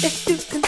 If you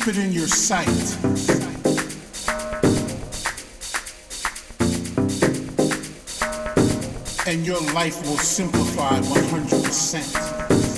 keep it in your sight. And your life will simplify 100%.